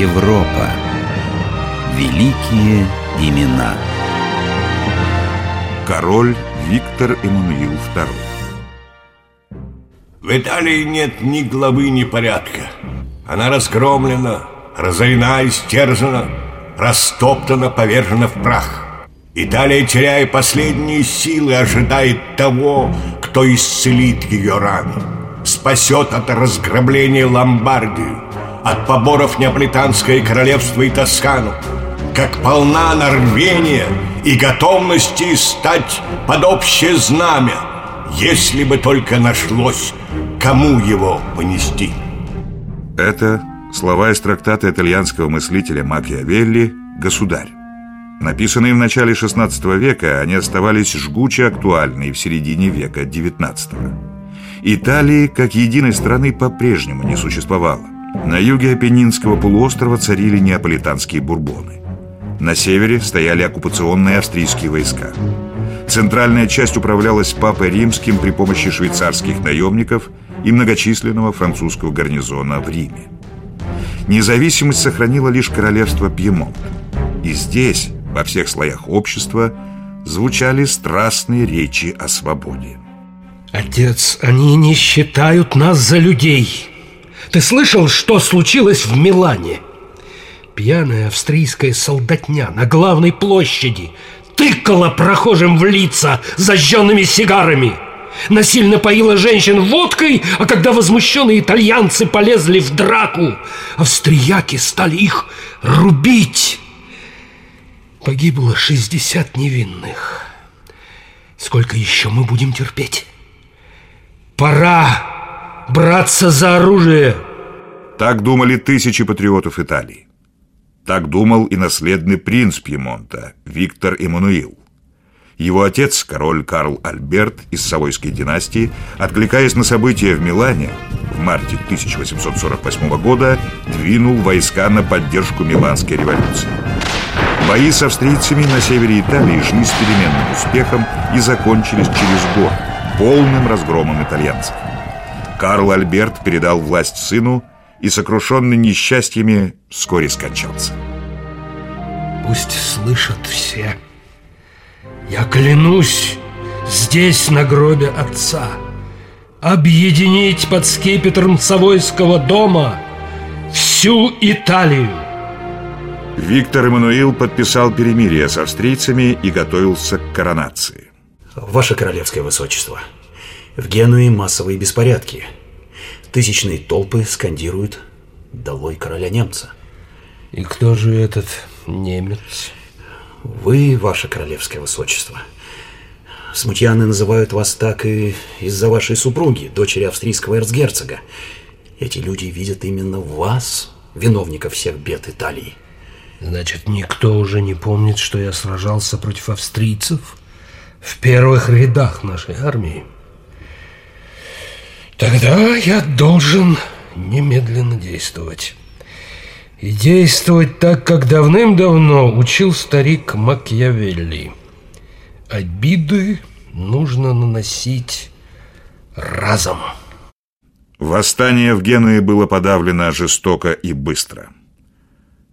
Европа. Великие имена. Король Виктор Эммануил II. В Италии нет ни главы, ни порядка. Она разгромлена, разорена, истерзана, растоптана, повержена в прах. Италия, теряя последние силы, ожидает того, кто исцелит ее раны, спасет от разграбления Ломбардию, от поборов Неаполитанское королевство и Тоскану, как полна она рвения и готовности стать под общее знамя, если бы только нашлось, кому его понести. Это слова из трактата итальянского мыслителя Макиавелли «Государь». Написанные в начале XVI века, они оставались жгуче актуальны в середине века XIX. Италии, как единой страны, по-прежнему не существовало. На юге Апеннинского полуострова царили неаполитанские бурбоны. На севере стояли оккупационные австрийские войска. Центральная часть управлялась Папой Римским при помощи швейцарских наемников и многочисленного французского гарнизона в Риме. Независимость сохранила лишь королевство Пьемонт. И здесь, во всех слоях общества, звучали страстные речи о свободе. Отец, они не считают нас за людей. Ты слышал, что случилось в Милане? Пьяная австрийская солдатня на главной площади тыкала прохожим в лица зажженными сигарами. Насильно поила женщин водкой, а когда возмущенные итальянцы полезли в драку, австрияки стали их рубить. Погибло 60 невинных. Сколько еще мы будем терпеть? Пора браться за оружие. Так думали тысячи патриотов Италии. Так думал и наследный принц Пьемонта Виктор Эммануил. Его отец, король Карл Альберт из Савойской династии, откликаясь на события в Милане, в марте 1848 года двинул войска на поддержку Миланской революции. Бои с австрийцами на севере Италии шли с переменным успехом и закончились через год полным разгромом итальянцев. Карл Альберт передал власть сыну и, сокрушенный несчастьями, вскоре скончался. Пусть слышат все. Я клянусь здесь, на гробе отца, объединить под скипетром Савойского дома всю Италию. Виктор Эммануил подписал перемирие с австрийцами и готовился к коронации. Ваше Королевское Высочество, в Генуе массовые беспорядки. Тысячные толпы скандируют «Долой короля немца». И кто же этот немец? Вы, Ваше Королевское Высочество. Смутьяны называют вас так и из-за вашей супруги, дочери австрийского эрцгерцога. Эти люди видят именно вас, виновника всех бед Италии. Значит, никто уже не помнит, что я сражался против австрийцев в первых рядах нашей армии. Тогда я должен немедленно действовать. И действовать так, как давным-давно учил старик Макьявелли. Обиды нужно наносить разом. Восстание в Генуе было подавлено жестоко и быстро.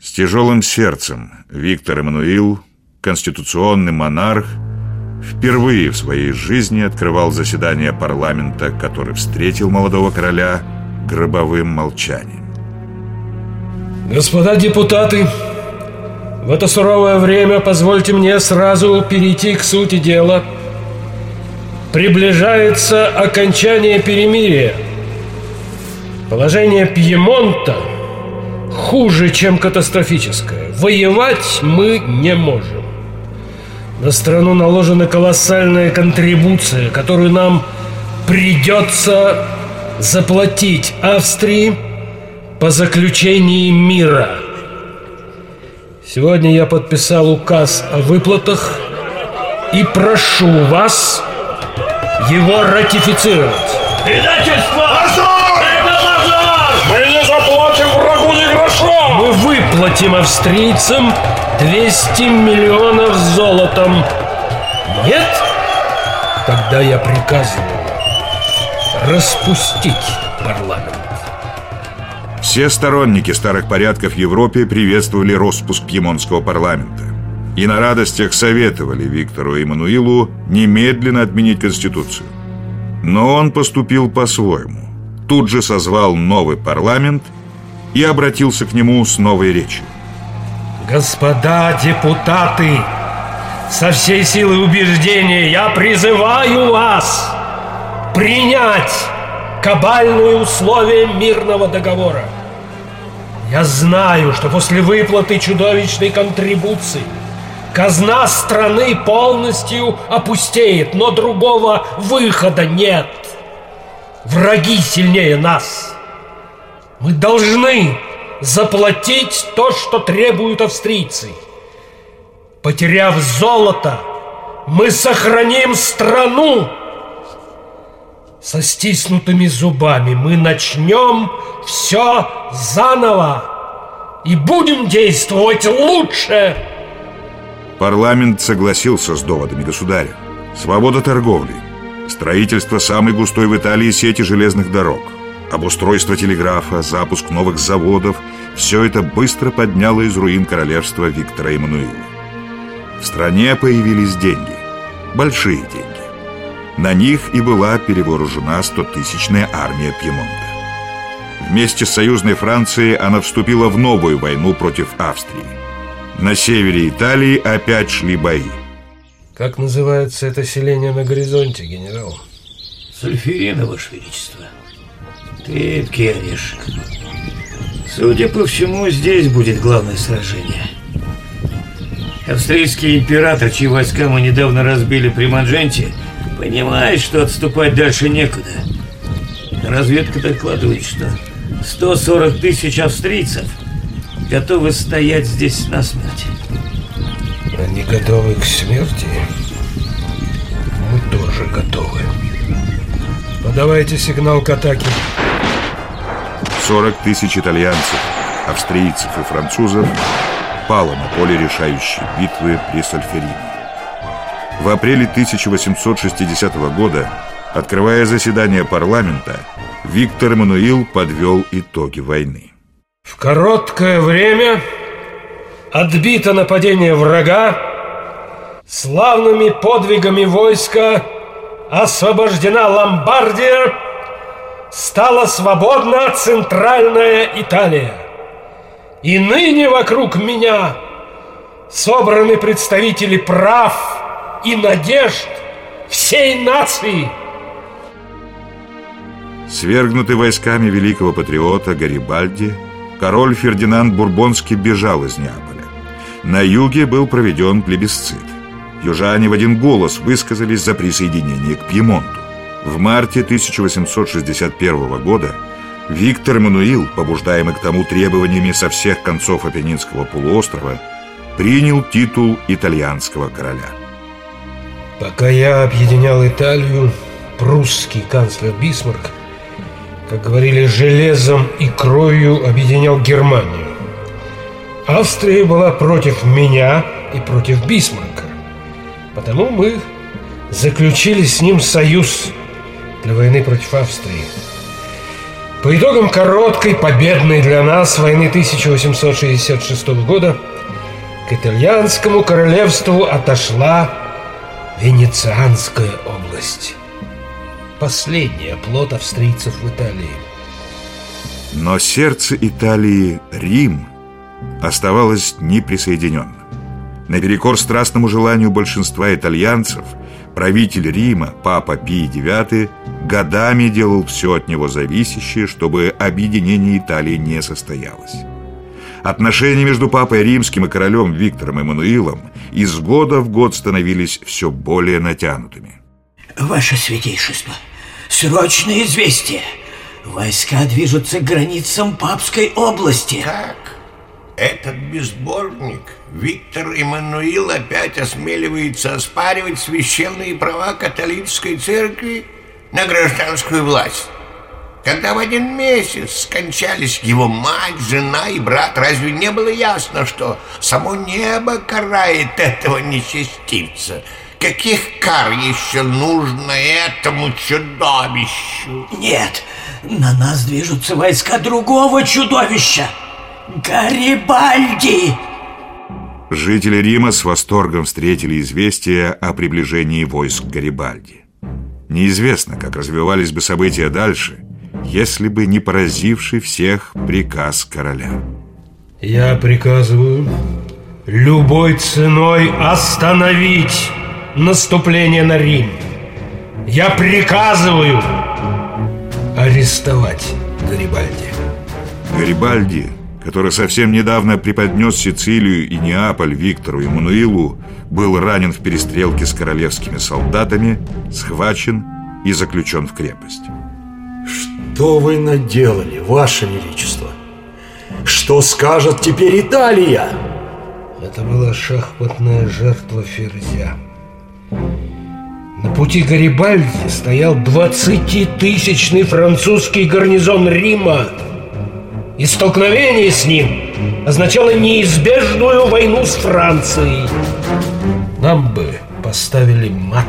С тяжелым сердцем Виктор Эммануил, конституционный монарх, впервые в своей жизни открывал заседание парламента, который встретил молодого короля гробовым молчанием. Господа депутаты, в это суровое время позвольте мне сразу перейти к сути дела. Приближается окончание перемирия. Положение Пьемонта хуже, чем катастрофическое. Воевать мы не можем. На страну наложена колоссальная контрибуция, которую нам придется заплатить Австрии по заключении мира. Сегодня я подписал указ о выплатах и прошу вас его ратифицировать. Предательство! Позор! Это позор! Мы не заплатим врагу ни гроша! Мы выплатим австрийцам 200 миллионов золотом. Нет? Тогда я приказываю распустить парламент. Все сторонники старых порядков в Европе приветствовали распуск пьемонтского парламента и на радостях советовали Виктору Эммануилу немедленно отменить Конституцию. Но он поступил по-своему. Тут же созвал новый парламент и обратился к нему с новой речью. Господа депутаты, со всей силой убеждения я призываю вас принять кабальные условия мирного договора. Я знаю, что после выплаты чудовищной контрибуции казна страны полностью опустеет, но другого выхода нет. Враги сильнее нас. Мы должны заплатить то, что требуют австрийцы. Потеряв золото, мы сохраним страну. Со стиснутыми зубами мы начнем все заново и будем действовать лучше. Парламент согласился с доводами государя. Свобода торговли, строительство самой густой в Италии сети железных дорог, обустройство телеграфа, запуск новых заводов – все это быстро подняло из руин королевства Виктора Эммануила. В стране появились деньги, большие деньги. На них и была перевооружена 100-тысячная армия Пьемонта. Вместе с союзной Францией она вступила в новую войну против Австрии. На севере Италии опять шли бои. Как называется это селение на горизонте, генерал? Сульфирина, Ваше Величество. Крепкий орешек. Судя по всему, здесь будет главное сражение. Австрийский император, чьи войска мы недавно разбили при Манженте, понимает, что отступать дальше некуда. Разведка докладывает, что 140 тысяч австрийцев готовы стоять здесь насмерть. Они готовы к смерти? Мы тоже готовы. Подавайте сигнал к атаке. 40 тысяч итальянцев, австрийцев и французов пало на поле решающей битвы при Сальферине. В апреле 1860 года, открывая заседание парламента, Виктор Эммануил подвел итоги войны. В короткое время отбито нападение врага, славными подвигами войска освобождена Ломбардия, стала свободна центральная Италия. И ныне вокруг меня собраны представители прав и надежд всей нации. Свергнутый войсками великого патриота Гарибальди, король Фердинанд Бурбонский бежал из Неаполя. На юге был проведен плебисцит. Южане в один голос высказались за присоединение к Пьемонту. В марте 1861 года Виктор Мануил, побуждаемый к тому требованиями со всех концов Апеннинского полуострова, принял титул итальянского короля. Пока я объединял Италию, прусский канцлер Бисмарк, как говорили, железом и кровью объединял Германию. Австрия была против меня и против Бисмарка. Потому мы заключили с ним союз для войны против Австрии. По итогам короткой, победной для нас войны 1866 года к итальянскому королевству отошла Венецианская область. Последний оплот австрийцев в Италии. Но сердце Италии, Рим, оставалось неприсоединенным. Наперекор страстному желанию большинства итальянцев, правитель Рима, папа Пий IX, годами делал все от него зависящее, чтобы объединение Италии не состоялось. Отношения между папой римским и королем Виктором Эммануилом из года в год становились все более натянутыми. Ваше Святейшество, срочное известие. Войска движутся к границам Папской области. Как? Этот безбожник, Виктор Эммануил, опять осмеливается оспаривать священные права католической церкви на гражданскую власть. Когда в один месяц скончались его мать, жена и брат, разве не было ясно, что само небо карает этого нечестивца? Каких кар еще нужно этому чудовищу? Нет, на нас движутся войска другого чудовища — Гарибальди! Жители Рима с восторгом встретили известие о приближении войск Гарибальди. Неизвестно, как развивались бы события дальше, если бы не поразивший всех приказ короля. Я приказываю любой ценой остановить наступление на Рим. Я приказываю арестовать Гарибальди. Гарибальди, который совсем недавно преподнес Сицилию и Неаполь Виктору Эммануилу, был ранен в перестрелке с королевскими солдатами, схвачен и заключен в крепость. Что вы наделали, Ваше Величество? Что скажет теперь Италия? Это была шахматная жертва Ферзя. На пути Гарибальди стоял 20-тысячный французский гарнизон Рима. И столкновение с ним означало неизбежную войну с Францией. Нам бы поставили мат.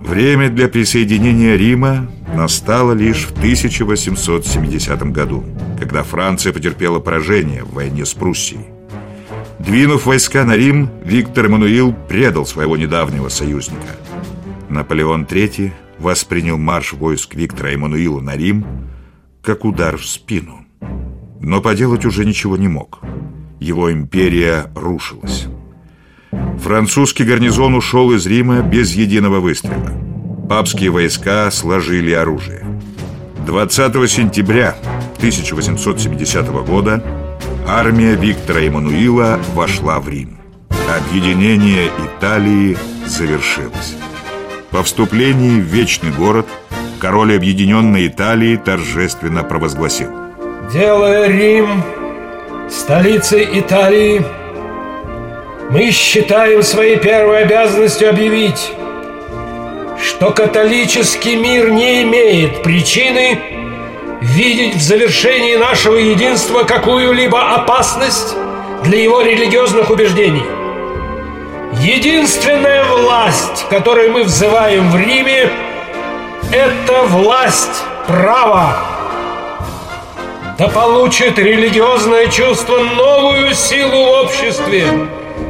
Время для присоединения Рима настало лишь в 1870 году, когда Франция потерпела поражение в войне с Пруссией. Двинув войска на Рим, Виктор Эммануил предал своего недавнего союзника. Наполеон III воспринял марш войск Виктора Эммануила на Рим как удар в спину. Но поделать уже ничего не мог. Его империя рушилась. Французский гарнизон ушел из Рима без единого выстрела. Папские войска сложили оружие. 20 сентября 1870 года армия Виктора Эммануила вошла в Рим. Объединение Италии завершилось. По вступлении в Вечный город король Объединенной Италии торжественно провозгласил Делая Рим столицей Италии, мы считаем своей первой обязанностью объявить, что католический мир не имеет причины видеть в завершении нашего единства какую-либо опасность для его религиозных убеждений. Единственная власть, которую мы взываем в Риме, это власть права. Да получит религиозное чувство новую силу в обществе,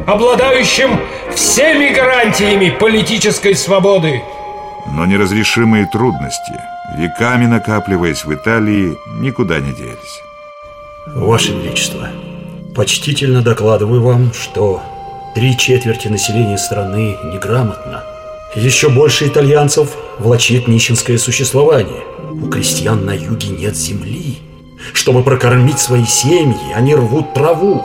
обладающем всеми гарантиями политической свободы. Но неразрешимые трудности, веками накапливаясь в Италии, никуда не делись. Ваше Величество, почтительно докладываю вам, что три четверти населения страны неграмотно. Еще больше итальянцев влачит нищенское существование. У крестьян на юге нет земли. Чтобы прокормить свои семьи, они рвут траву.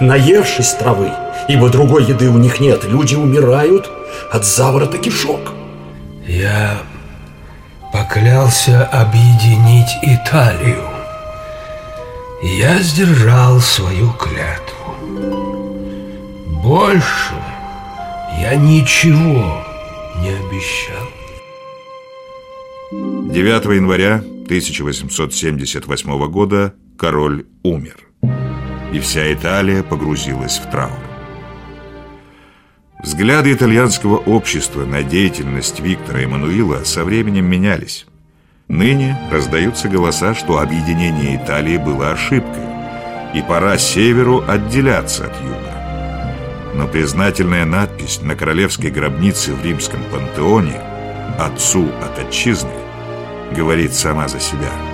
Наевшись травы, ибо другой еды у них нет, люди умирают от заворота кишок. Я поклялся объединить Италию. Я сдержал свою клятву. Больше я ничего не обещал. 9 января 1878 года король умер, и вся Италия погрузилась в траур. Взгляды итальянского общества на деятельность Виктора Эммануила со временем менялись. Ныне раздаются голоса, что объединение Италии было ошибкой, и пора северу отделяться от юга. Но признательная надпись на королевской гробнице в римском пантеоне «Отцу от отчизны» говорит сама за себя –